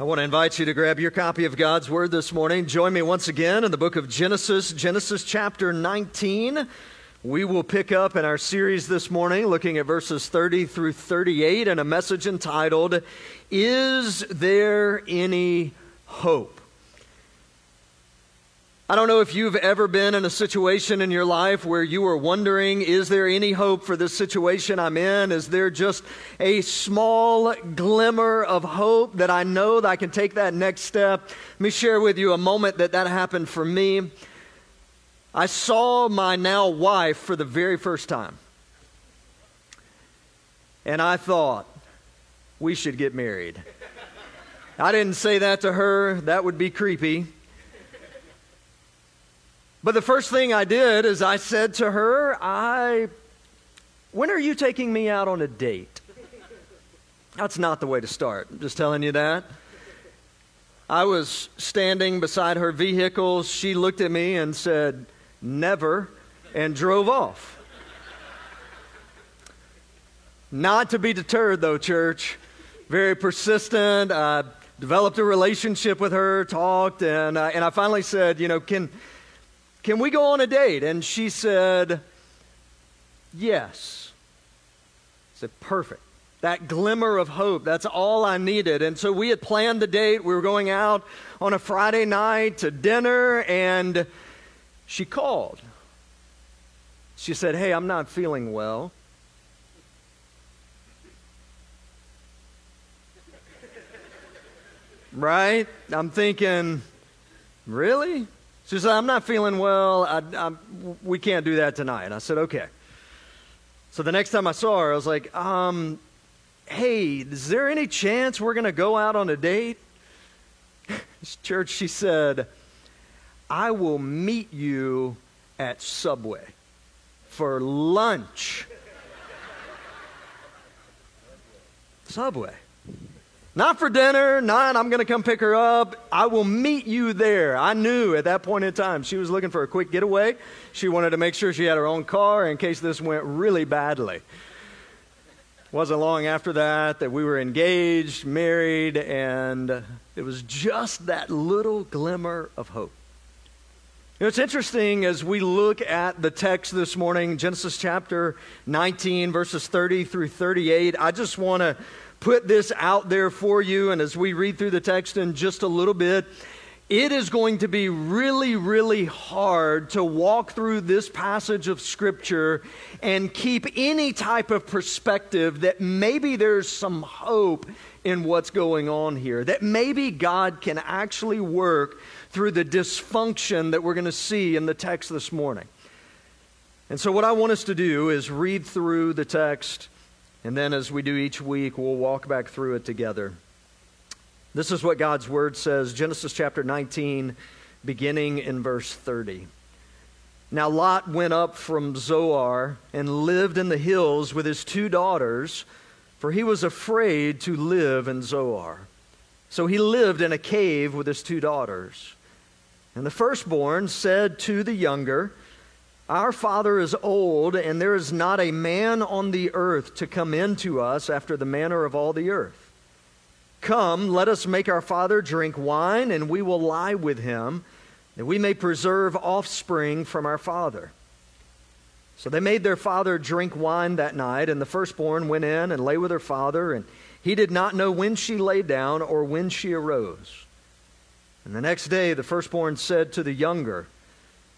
I want to invite you to grab your copy of God's Word this morning. Join me once again in the book of Genesis, Genesis chapter 19. We will pick up in our series this morning looking at verses 30 through 38 and a message entitled, Is There Any Hope? I don't know if you've ever been in a situation in your life where you were wondering, is there any hope for this situation I'm in? Is there just a small glimmer of hope that I know that I can take that next step? Let me share with you a moment that that happened for me. I saw my now wife for the very first time. And I thought, we should get married. I didn't say that to her, that would be creepy. But the first thing I did is I said to her, I, when are you taking me out on a date? That's not the way to start. I'm just telling you that. I was standing beside her vehicle. She looked at me and said, Never, and drove off. Not to be deterred, though, church. Very persistent. I developed a relationship with her, talked, and, uh, and I finally said, You know, can can we go on a date? And she said, Yes. I said, Perfect. That glimmer of hope, that's all I needed. And so we had planned the date. We were going out on a Friday night to dinner, and she called. She said, Hey, I'm not feeling well. right? I'm thinking, Really? She said, I'm not feeling well. I, I'm, we can't do that tonight. I said, okay. So the next time I saw her, I was like, um, hey, is there any chance we're going to go out on a date? Church, she said, I will meet you at Subway for lunch. Subway. Not for dinner, not I'm going to come pick her up. I will meet you there. I knew at that point in time she was looking for a quick getaway. She wanted to make sure she had her own car in case this went really badly. Wasn't long after that that we were engaged, married, and it was just that little glimmer of hope. You know, it's interesting as we look at the text this morning, Genesis chapter 19, verses 30 through 38. I just want to put this out there for you. And as we read through the text in just a little bit, it is going to be really, really hard to walk through this passage of Scripture and keep any type of perspective that maybe there's some hope in what's going on here, that maybe God can actually work through the dysfunction that we're going to see in the text this morning. And so, what I want us to do is read through the text and then, as we do each week, we'll walk back through it together. This is what God's Word says Genesis chapter 19, beginning in verse 30. Now, Lot went up from Zoar and lived in the hills with his two daughters, for he was afraid to live in Zoar. So he lived in a cave with his two daughters. And the firstborn said to the younger, our father is old, and there is not a man on the earth to come in to us after the manner of all the earth. Come, let us make our father drink wine, and we will lie with him, that we may preserve offspring from our father. So they made their father drink wine that night, and the firstborn went in and lay with her father, and he did not know when she lay down or when she arose. And the next day the firstborn said to the younger,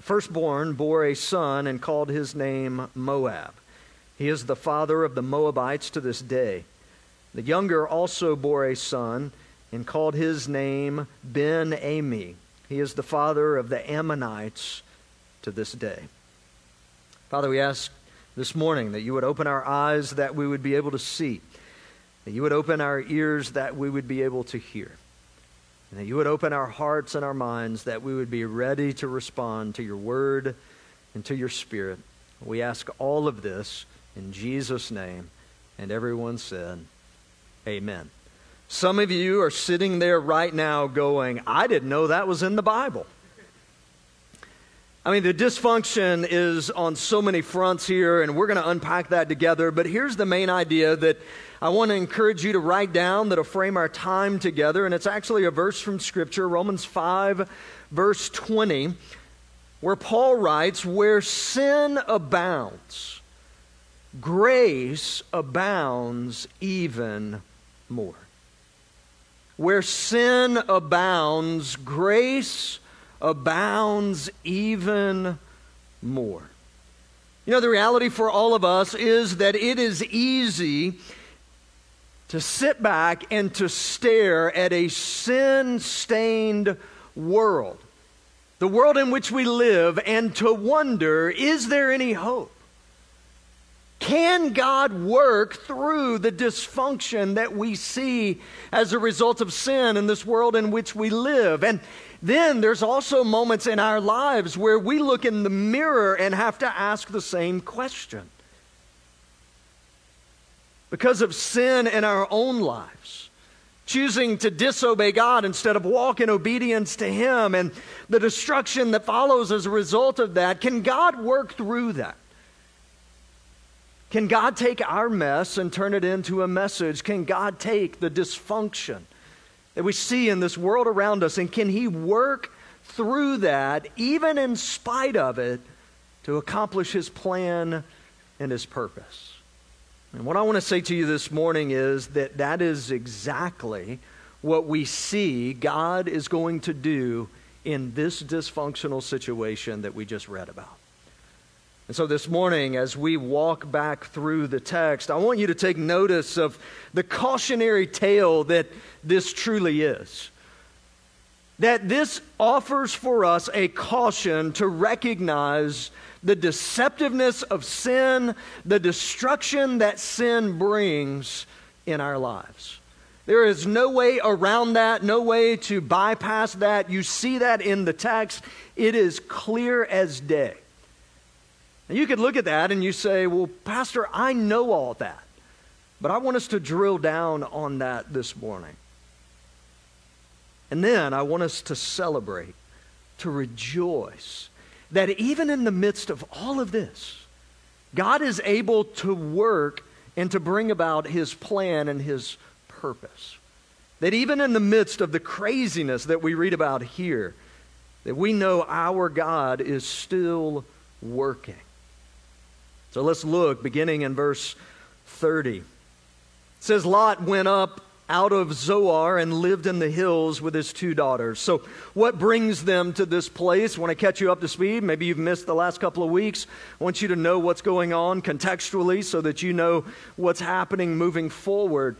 firstborn bore a son and called his name Moab. He is the father of the Moabites to this day. The younger also bore a son and called his name Ben Ammi. He is the father of the Ammonites to this day. Father, we ask this morning that you would open our eyes that we would be able to see, that you would open our ears that we would be able to hear. And that you would open our hearts and our minds that we would be ready to respond to your word and to your spirit. We ask all of this in Jesus' name. And everyone said, Amen. Some of you are sitting there right now going, I didn't know that was in the Bible. I mean, the dysfunction is on so many fronts here, and we're going to unpack that together. But here's the main idea that I want to encourage you to write down that'll frame our time together. And it's actually a verse from Scripture, Romans 5, verse 20, where Paul writes, Where sin abounds, grace abounds even more. Where sin abounds, grace abounds even more. You know, the reality for all of us is that it is easy to sit back and to stare at a sin stained world, the world in which we live, and to wonder is there any hope? Can God work through the dysfunction that we see as a result of sin in this world in which we live? And then there's also moments in our lives where we look in the mirror and have to ask the same question. Because of sin in our own lives, choosing to disobey God instead of walk in obedience to Him, and the destruction that follows as a result of that, can God work through that? Can God take our mess and turn it into a message? Can God take the dysfunction that we see in this world around us and can He work through that, even in spite of it, to accomplish His plan and His purpose? And what I want to say to you this morning is that that is exactly what we see God is going to do in this dysfunctional situation that we just read about. And so this morning, as we walk back through the text, I want you to take notice of the cautionary tale that this truly is. That this offers for us a caution to recognize the deceptiveness of sin, the destruction that sin brings in our lives. There is no way around that, no way to bypass that. You see that in the text. It is clear as day. And you could look at that and you say, well, Pastor, I know all that. But I want us to drill down on that this morning. And then I want us to celebrate, to rejoice that even in the midst of all of this, God is able to work and to bring about his plan and his purpose. That even in the midst of the craziness that we read about here, that we know our God is still working. So let's look, beginning in verse 30. It says, Lot went up out of Zoar and lived in the hills with his two daughters. So, what brings them to this place? When I catch you up to speed, maybe you've missed the last couple of weeks. I want you to know what's going on contextually so that you know what's happening moving forward.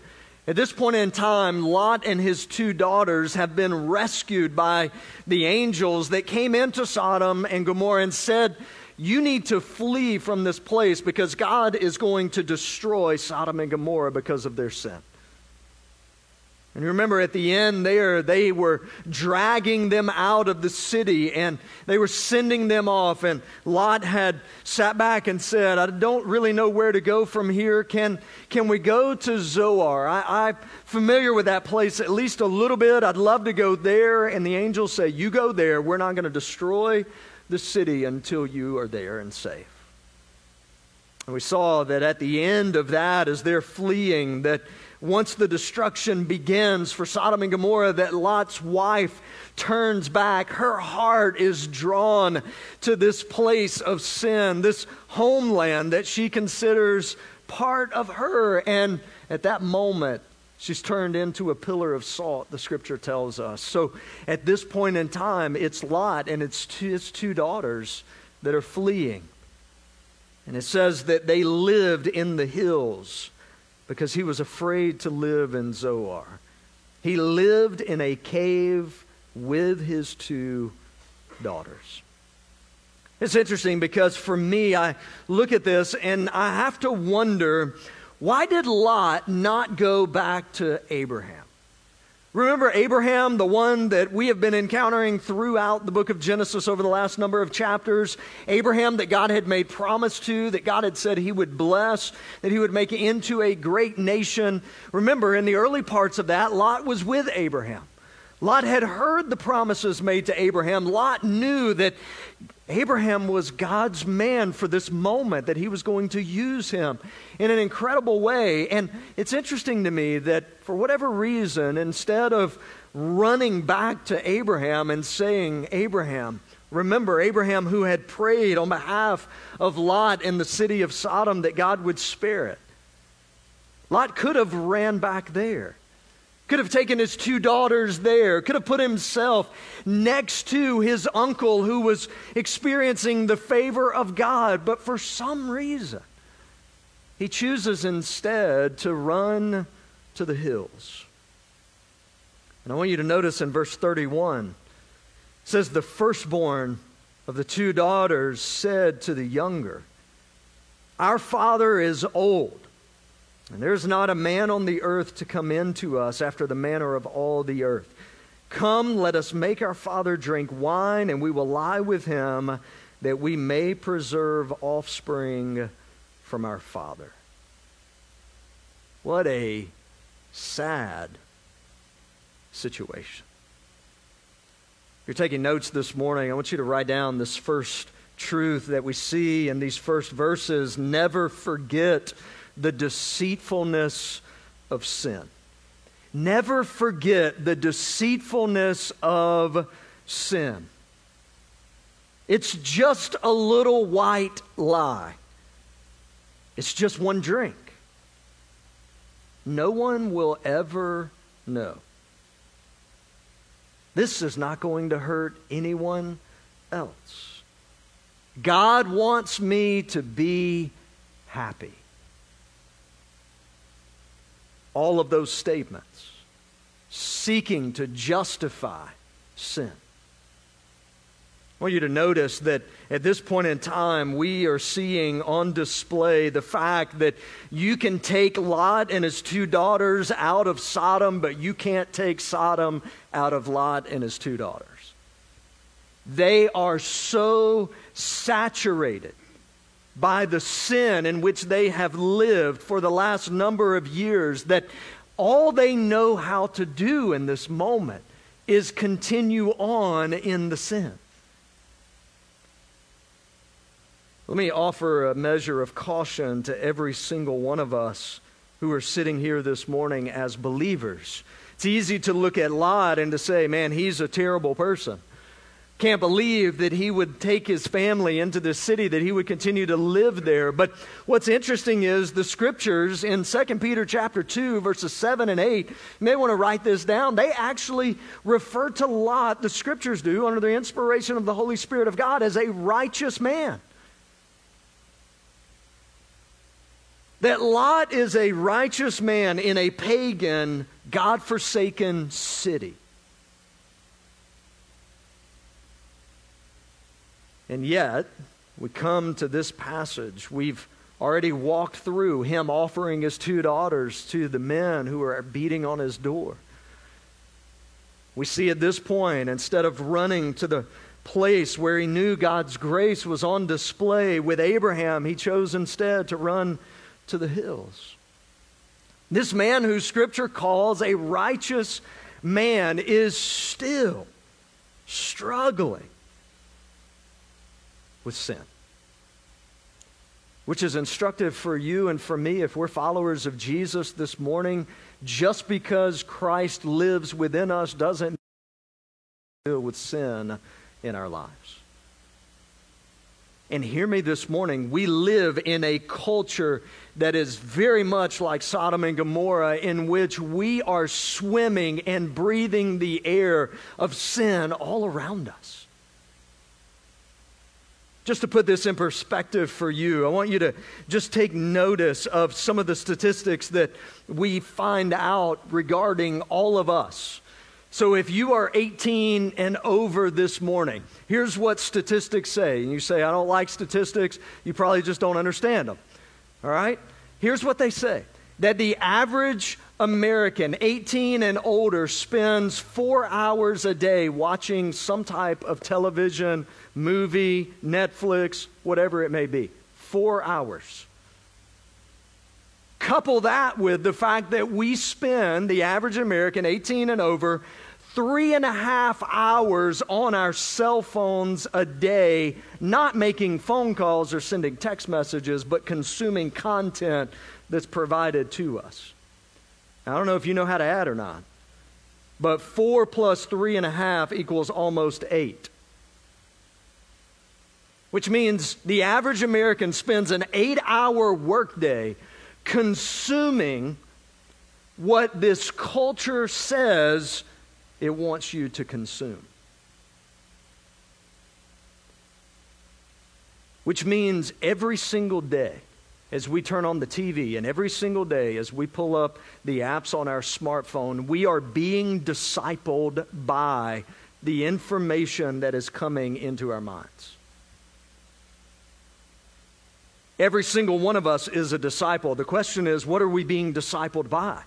At this point in time, Lot and his two daughters have been rescued by the angels that came into Sodom and Gomorrah and said, you need to flee from this place because God is going to destroy Sodom and Gomorrah because of their sin. And you remember at the end there, they were dragging them out of the city and they were sending them off. And Lot had sat back and said, I don't really know where to go from here. Can, can we go to Zoar? I, I'm familiar with that place at least a little bit. I'd love to go there. And the angels say, You go there. We're not going to destroy the city until you are there and safe. And we saw that at the end of that, as they're fleeing, that once the destruction begins for Sodom and Gomorrah, that Lot's wife turns back. Her heart is drawn to this place of sin, this homeland that she considers part of her. And at that moment, She's turned into a pillar of salt, the scripture tells us. So at this point in time, it's Lot and it's two, it's two daughters that are fleeing. And it says that they lived in the hills because he was afraid to live in Zoar. He lived in a cave with his two daughters. It's interesting because for me, I look at this and I have to wonder why did Lot not go back to Abraham? Remember Abraham, the one that we have been encountering throughout the book of Genesis over the last number of chapters? Abraham that God had made promise to, that God had said he would bless, that he would make into a great nation. Remember, in the early parts of that, Lot was with Abraham. Lot had heard the promises made to Abraham. Lot knew that Abraham was God's man for this moment, that he was going to use him in an incredible way. And it's interesting to me that for whatever reason, instead of running back to Abraham and saying, Abraham, remember Abraham who had prayed on behalf of Lot in the city of Sodom that God would spare it. Lot could have ran back there could have taken his two daughters there, could have put himself next to his uncle who was experiencing the favor of God, but for some reason, he chooses instead to run to the hills. And I want you to notice in verse 31, it says, The firstborn of the two daughters said to the younger, Our father is old and there's not a man on the earth to come in to us after the manner of all the earth. Come, let us make our father drink wine, and we will lie with him, that we may preserve offspring from our father. What a sad situation. If you're taking notes this morning, I want you to write down this first truth that we see in these first verses. Never forget the deceitfulness of sin. Never forget the deceitfulness of sin. It's just a little white lie. It's just one drink. No one will ever know. This is not going to hurt anyone else. God wants me to be happy all of those statements, seeking to justify sin. I want you to notice that at this point in time, we are seeing on display the fact that you can take Lot and his two daughters out of Sodom, but you can't take Sodom out of Lot and his two daughters. They are so saturated by the sin in which they have lived for the last number of years that all they know how to do in this moment is continue on in the sin. Let me offer a measure of caution to every single one of us who are sitting here this morning as believers. It's easy to look at Lot and to say, man, he's a terrible person can't believe that he would take his family into the city, that he would continue to live there. But what's interesting is the scriptures in 2 Peter chapter 2, verses 7 and 8, you may want to write this down. They actually refer to Lot, the scriptures do, under the inspiration of the Holy Spirit of God, as a righteous man. That Lot is a righteous man in a pagan, God forsaken city. And yet, we come to this passage. We've already walked through him offering his two daughters to the men who are beating on his door. We see at this point, instead of running to the place where he knew God's grace was on display with Abraham, he chose instead to run to the hills. This man who Scripture calls a righteous man is still struggling with sin. Which is instructive for you and for me if we're followers of Jesus this morning. Just because Christ lives within us doesn't deal with sin in our lives. And hear me this morning, we live in a culture that is very much like Sodom and Gomorrah, in which we are swimming and breathing the air of sin all around us. Just to put this in perspective for you, I want you to just take notice of some of the statistics that we find out regarding all of us. So, if you are 18 and over this morning, here's what statistics say. And you say, I don't like statistics, you probably just don't understand them. All right? Here's what they say that the average American, 18 and older, spends four hours a day watching some type of television, movie, Netflix, whatever it may be. Four hours. Couple that with the fact that we spend, the average American, 18 and over, three and a half hours on our cell phones a day, not making phone calls or sending text messages, but consuming content that's provided to us. I don't know if you know how to add or not, but four plus three and a half equals almost eight. Which means the average American spends an eight hour workday consuming what this culture says it wants you to consume. Which means every single day, as we turn on the TV and every single day as we pull up the apps on our smartphone, we are being discipled by the information that is coming into our minds. Every single one of us is a disciple. The question is, what are we being discipled by?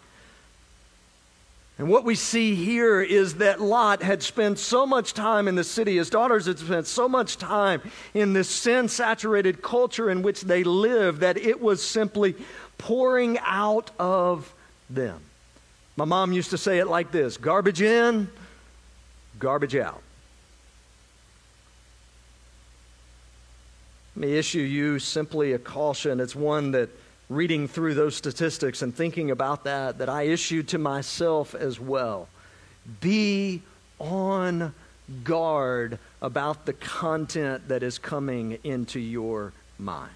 And what we see here is that Lot had spent so much time in the city, his daughters had spent so much time in this sin saturated culture in which they live that it was simply pouring out of them. My mom used to say it like this garbage in, garbage out. Let me issue you simply a caution. It's one that reading through those statistics and thinking about that that I issue to myself as well. Be on guard about the content that is coming into your mind.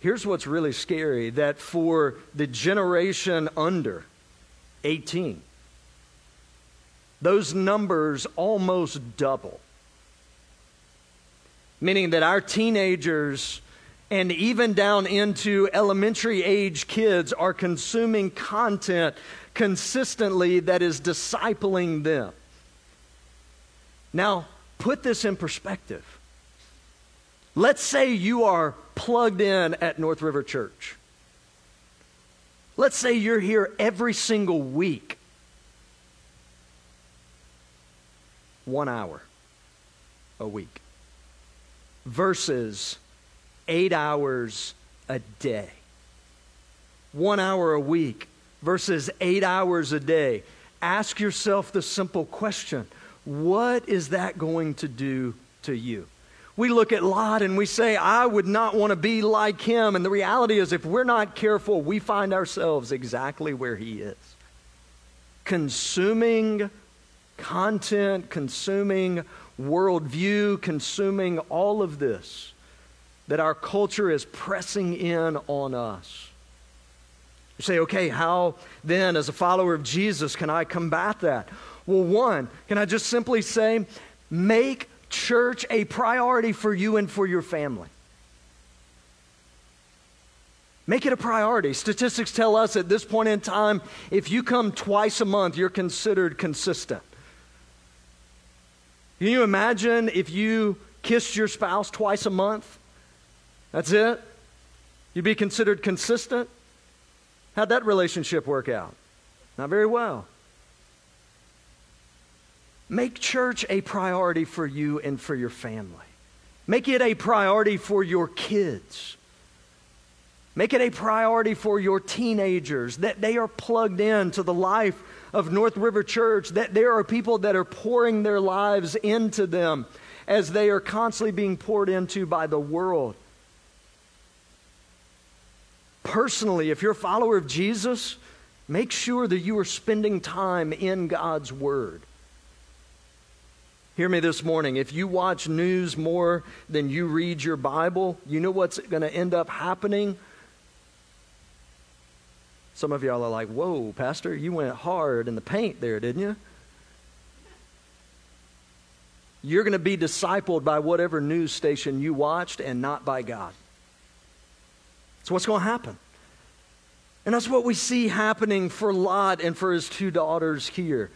Here's what's really scary that for the generation under 18, those numbers almost double meaning that our teenagers and even down into elementary age kids are consuming content consistently that is discipling them. Now, put this in perspective. Let's say you are plugged in at North River Church. Let's say you're here every single week. One hour a week versus eight hours a day. One hour a week versus eight hours a day. Ask yourself the simple question what is that going to do to you? We look at Lot and we say, I would not want to be like him. And the reality is, if we're not careful, we find ourselves exactly where he is. Consuming content, consuming worldview, consuming all of this, that our culture is pressing in on us. You say, okay, how then, as a follower of Jesus, can I combat that? Well, one, can I just simply say, make church a priority for you and for your family? Make it a priority. Statistics tell us at this point in time, if you come twice a month, you're considered consistent. Can you imagine if you kissed your spouse twice a month? That's it? You'd be considered consistent? How'd that relationship work out? Not very well. Make church a priority for you and for your family. Make it a priority for your kids. Make it a priority for your teenagers that they are plugged in to the life of North River Church that there are people that are pouring their lives into them as they are constantly being poured into by the world. Personally, if you're a follower of Jesus, make sure that you are spending time in God's Word. Hear me this morning. If you watch news more than you read your Bible, you know what's going to end up happening? Some of y'all are like, whoa, Pastor, you went hard in the paint there, didn't you? You're going to be discipled by whatever news station you watched and not by God. That's what's going to happen. And that's what we see happening for Lot and for his two daughters here.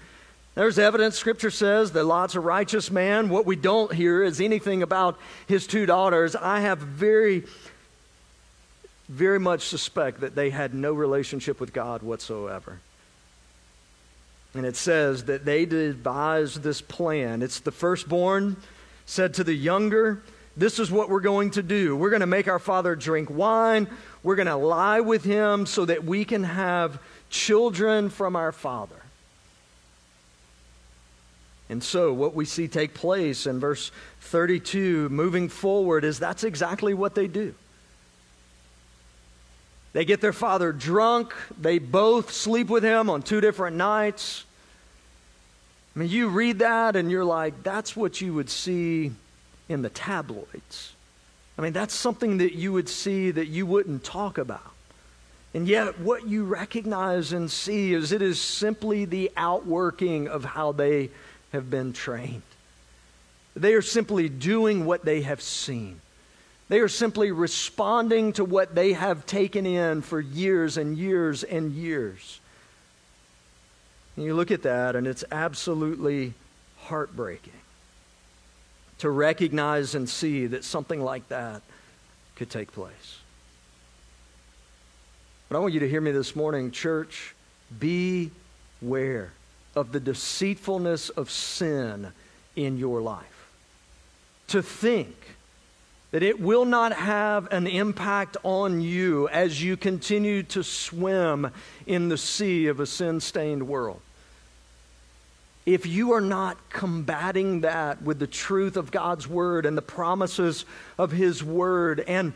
There's evidence, Scripture says, that Lot's a righteous man. What we don't hear is anything about his two daughters. I have very very much suspect that they had no relationship with God whatsoever. And it says that they devised this plan. It's the firstborn said to the younger, This is what we're going to do. We're going to make our father drink wine. We're going to lie with him so that we can have children from our father. And so, what we see take place in verse 32, moving forward, is that's exactly what they do. They get their father drunk. They both sleep with him on two different nights. I mean, you read that and you're like, that's what you would see in the tabloids. I mean, that's something that you would see that you wouldn't talk about. And yet, what you recognize and see is it is simply the outworking of how they have been trained. They are simply doing what they have seen. They are simply responding to what they have taken in for years and years and years. And you look at that, and it's absolutely heartbreaking to recognize and see that something like that could take place. But I want you to hear me this morning, church. Beware of the deceitfulness of sin in your life. To think that it will not have an impact on you as you continue to swim in the sea of a sin stained world. If you are not combating that with the truth of God's word and the promises of his word and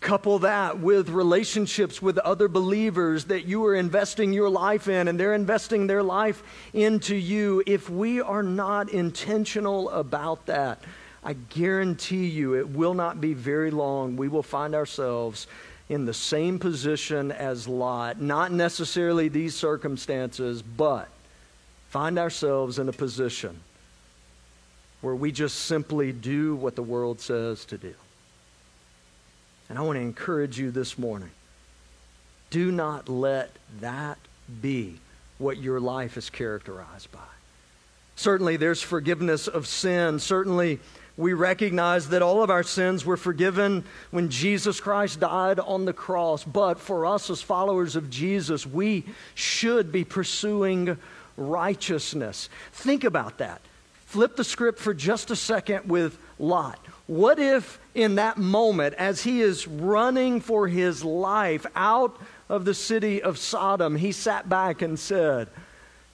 couple that with relationships with other believers that you are investing your life in and they're investing their life into you, if we are not intentional about that, I guarantee you it will not be very long. We will find ourselves in the same position as Lot. Not necessarily these circumstances, but find ourselves in a position where we just simply do what the world says to do. And I want to encourage you this morning do not let that be what your life is characterized by. Certainly, there's forgiveness of sin. Certainly, we recognize that all of our sins were forgiven when Jesus Christ died on the cross. But for us as followers of Jesus, we should be pursuing righteousness. Think about that. Flip the script for just a second with Lot. What if, in that moment, as he is running for his life out of the city of Sodom, he sat back and said,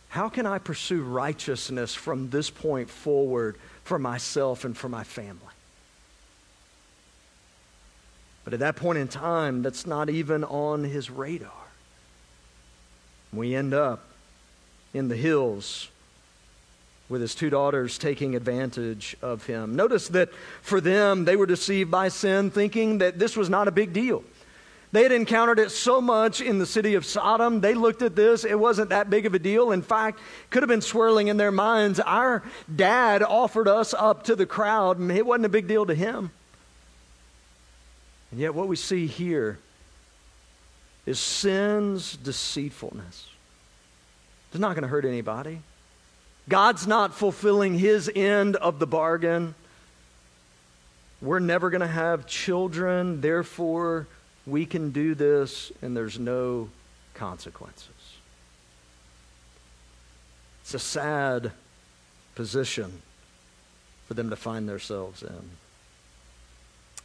How can I pursue righteousness from this point forward for myself and for my family? But at that point in time, that's not even on his radar. We end up in the hills with his two daughters taking advantage of him. Notice that for them, they were deceived by sin, thinking that this was not a big deal. They had encountered it so much in the city of Sodom. They looked at this, it wasn't that big of a deal. In fact, could have been swirling in their minds. Our dad offered us up to the crowd, and it wasn't a big deal to him. And yet, what we see here is sin's deceitfulness. It's not going to hurt anybody. God's not fulfilling his end of the bargain. We're never going to have children, therefore, we can do this and there's no consequences. It's a sad position for them to find themselves in.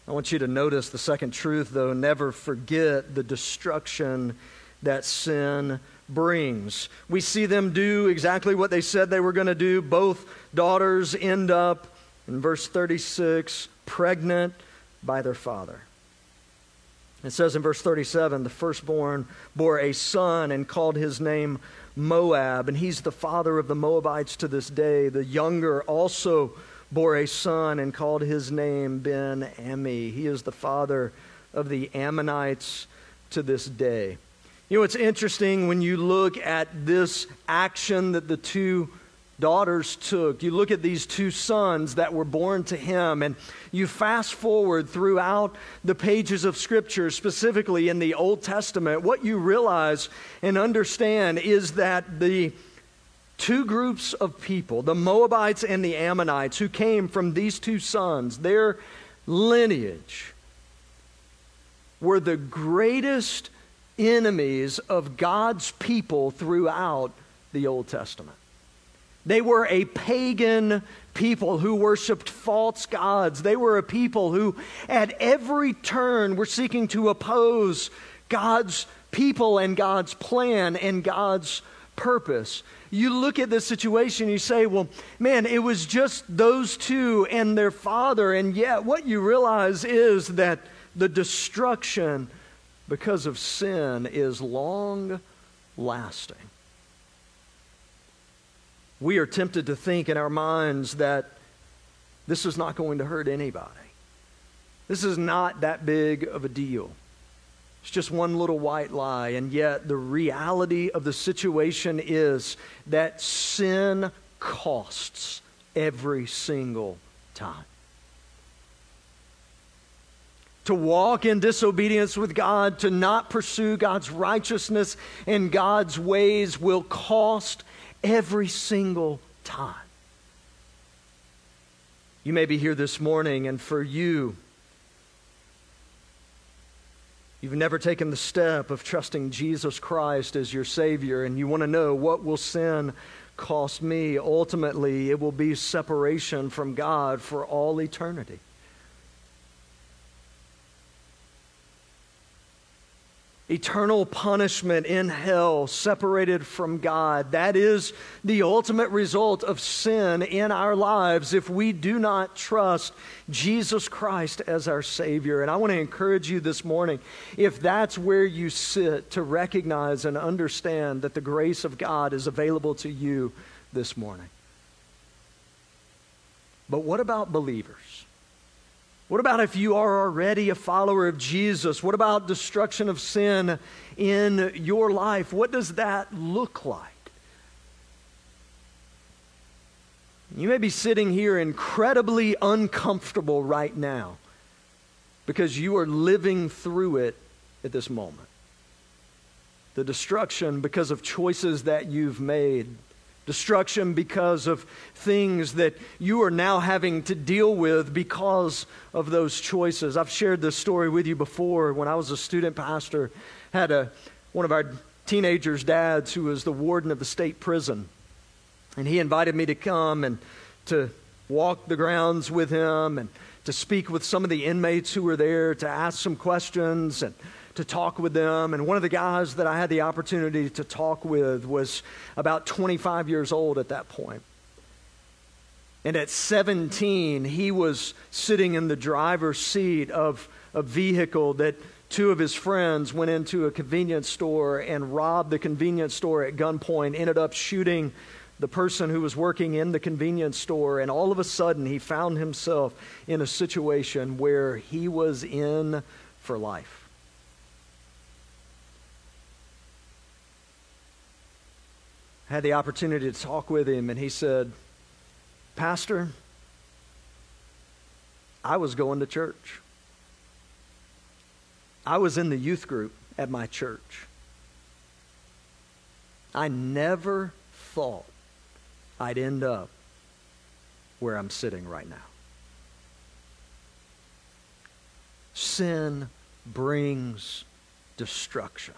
I want you to notice the second truth, though. Never forget the destruction that sin brings. We see them do exactly what they said they were going to do. Both daughters end up, in verse 36, pregnant by their father. It says in verse 37 the firstborn bore a son and called his name Moab, and he's the father of the Moabites to this day. The younger also bore a son and called his name Ben Ammi. He is the father of the Ammonites to this day. You know, it's interesting when you look at this action that the two daughters took. You look at these two sons that were born to him, and you fast forward throughout the pages of Scripture, specifically in the Old Testament. What you realize and understand is that the two groups of people, the Moabites and the Ammonites, who came from these two sons, their lineage were the greatest enemies of God's people throughout the Old Testament. They were a pagan people who worshiped false gods. They were a people who, at every turn, were seeking to oppose God's people and God's plan and God's purpose. You look at this situation, you say, well, man, it was just those two and their father. And yet, what you realize is that the destruction because of sin is long lasting. We are tempted to think in our minds that this is not going to hurt anybody. This is not that big of a deal. It's just one little white lie. And yet, the reality of the situation is that sin costs every single time. To walk in disobedience with God, to not pursue God's righteousness and God's ways will cost every single time. You may be here this morning, and for you, You've never taken the step of trusting Jesus Christ as your Savior, and you want to know what will sin cost me? Ultimately, it will be separation from God for all eternity. Eternal punishment in hell, separated from God. That is the ultimate result of sin in our lives if we do not trust Jesus Christ as our Savior. And I want to encourage you this morning, if that's where you sit, to recognize and understand that the grace of God is available to you this morning. But what about believers? What about if you are already a follower of Jesus? What about destruction of sin in your life? What does that look like? You may be sitting here incredibly uncomfortable right now because you are living through it at this moment. The destruction because of choices that you've made destruction because of things that you are now having to deal with because of those choices. I've shared this story with you before when I was a student pastor, had a one of our teenagers' dads who was the warden of the state prison. And he invited me to come and to walk the grounds with him and to speak with some of the inmates who were there, to ask some questions and to talk with them. And one of the guys that I had the opportunity to talk with was about 25 years old at that point. And at 17, he was sitting in the driver's seat of a vehicle that two of his friends went into a convenience store and robbed the convenience store at gunpoint, ended up shooting the person who was working in the convenience store. And all of a sudden, he found himself in a situation where he was in for life. Had the opportunity to talk with him, and he said, Pastor, I was going to church. I was in the youth group at my church. I never thought I'd end up where I'm sitting right now. Sin brings destruction.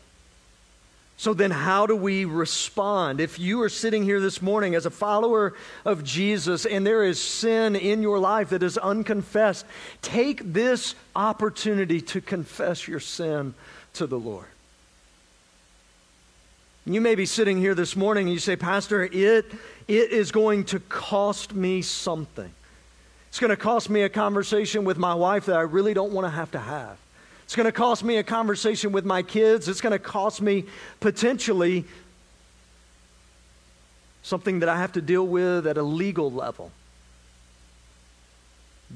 So then, how do we respond? If you are sitting here this morning as a follower of Jesus and there is sin in your life that is unconfessed, take this opportunity to confess your sin to the Lord. You may be sitting here this morning and you say, Pastor, it, it is going to cost me something. It's going to cost me a conversation with my wife that I really don't want to have to have. It's going to cost me a conversation with my kids. It's going to cost me potentially something that I have to deal with at a legal level.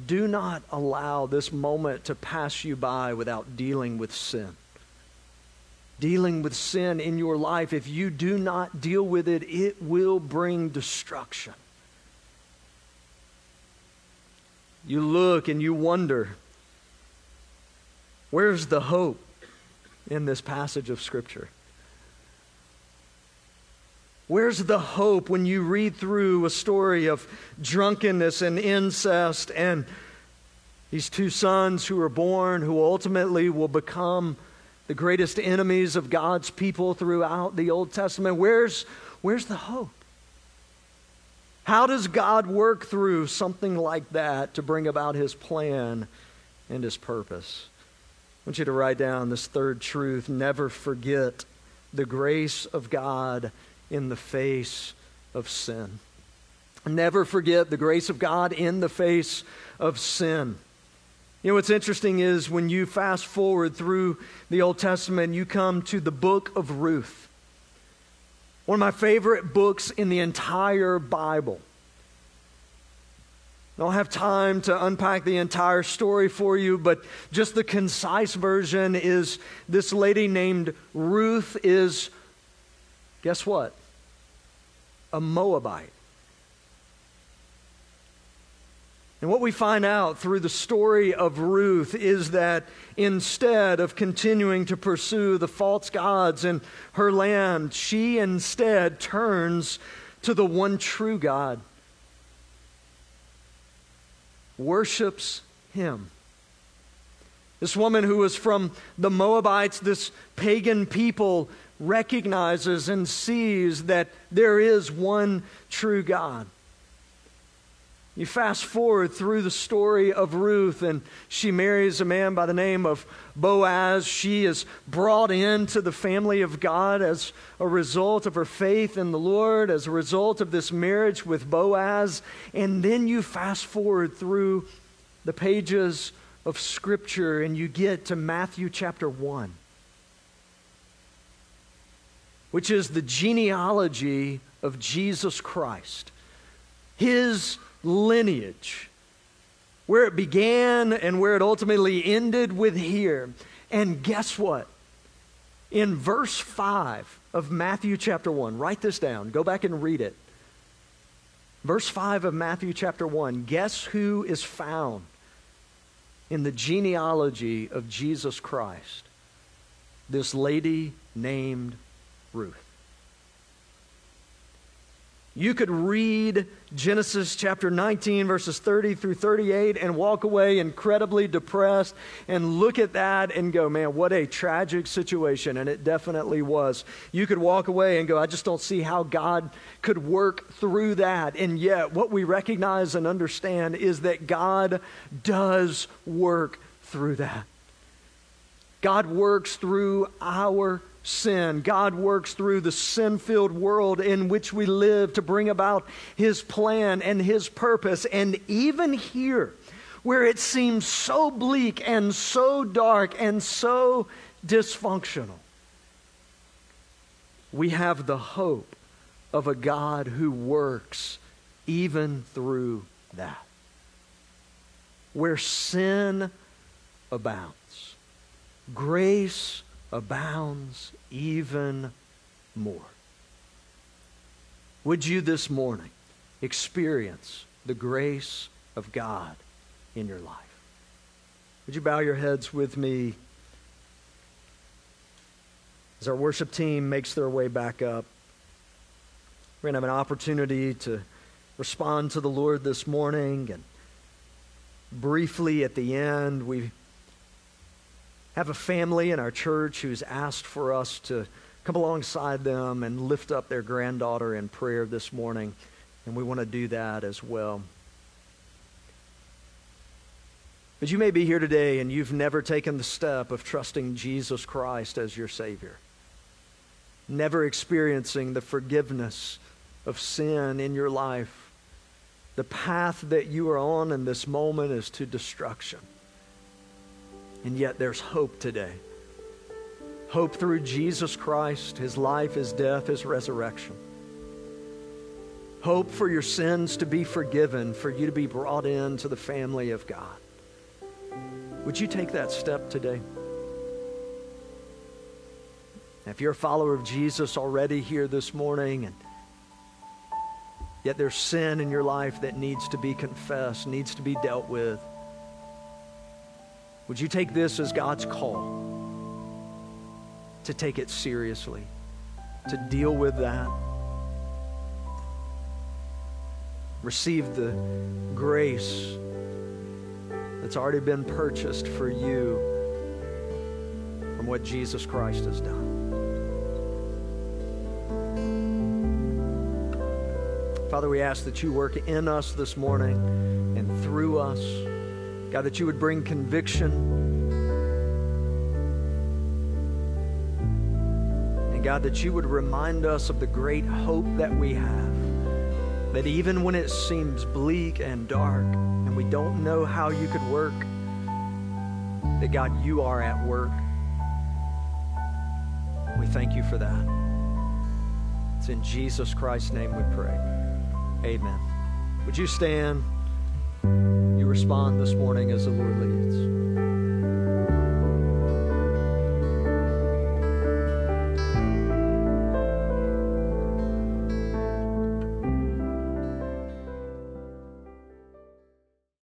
Do not allow this moment to pass you by without dealing with sin. Dealing with sin in your life, if you do not deal with it, it will bring destruction. You look and you wonder Where's the hope in this passage of Scripture? Where's the hope when you read through a story of drunkenness and incest and These two sons who are born, who ultimately will become the greatest enemies of God's people throughout the Old Testament. Where's, where's the hope? How does God work through something like that to bring about his plan and his purpose? I want you to write down this third truth never forget the grace of God in the face of sin. Never forget the grace of God in the face of sin. You know, what's interesting is when you fast forward through the Old Testament, you come to the book of Ruth. One of my favorite books in the entire Bible. I don't have time to unpack the entire story for you, but just the concise version is this lady named Ruth is, guess what? A Moabite. And what we find out through the story of Ruth is that instead of continuing to pursue the false gods in her land, she instead turns to the one true God, worships Him. This woman who was from the Moabites, this pagan people, recognizes and sees that there is one true God. You fast forward through the story of Ruth, and she marries a man by the name of Boaz. She is brought into the family of God as a result of her faith in the Lord, as a result of this marriage with Boaz. And then you fast forward through the pages of Scripture, and you get to Matthew chapter 1, which is the genealogy of Jesus Christ. His lineage, where it began and where it ultimately ended with here. And guess what? In verse 5 of Matthew chapter 1, write this down, go back and read it. Verse 5 of Matthew chapter 1, guess who is found in the genealogy of Jesus Christ? This lady named Ruth. You could read Genesis chapter 19, verses 30 through 38, and walk away incredibly depressed and look at that and go, man, what a tragic situation. And it definitely was. You could walk away and go, I just don't see how God could work through that. And yet, what we recognize and understand is that God does work through that. God works through our sin. God works through the sin filled world in which we live to bring about His plan and His purpose. And even here, where it seems so bleak and so dark and so dysfunctional, we have the hope of a God who works even through that. Where sin abounds, grace abounds even more. Would you this morning experience the grace of God in your life? Would you bow your heads with me as our worship team makes their way back up? We're going to have an opportunity to respond to the Lord this morning. And briefly at the end, we have a family in our church who's asked for us to come alongside them and lift up their granddaughter in prayer this morning, and we want to do that as well. But you may be here today and you've never taken the step of trusting Jesus Christ as your Savior, never experiencing the forgiveness of sin in your life. The path that you are on in this moment is to destruction. And yet there's hope today. Hope through Jesus Christ, his life, his death, his resurrection. Hope for your sins to be forgiven, for you to be brought into the family of God. Would you take that step today? If you're a follower of Jesus already here this morning and yet there's sin in your life that needs to be confessed, needs to be dealt with, would you take this as God's call to take it seriously, to deal with that? Receive the grace that's already been purchased for you from what Jesus Christ has done. Father, we ask that you work in us this morning and through us. God, that you would bring conviction. And God, that you would remind us of the great hope that we have. That even when it seems bleak and dark and we don't know how you could work, that God, you are at work. We thank you for that. It's in Jesus Christ's name we pray. Amen. Would you stand? Respond this morning as the Lord leads.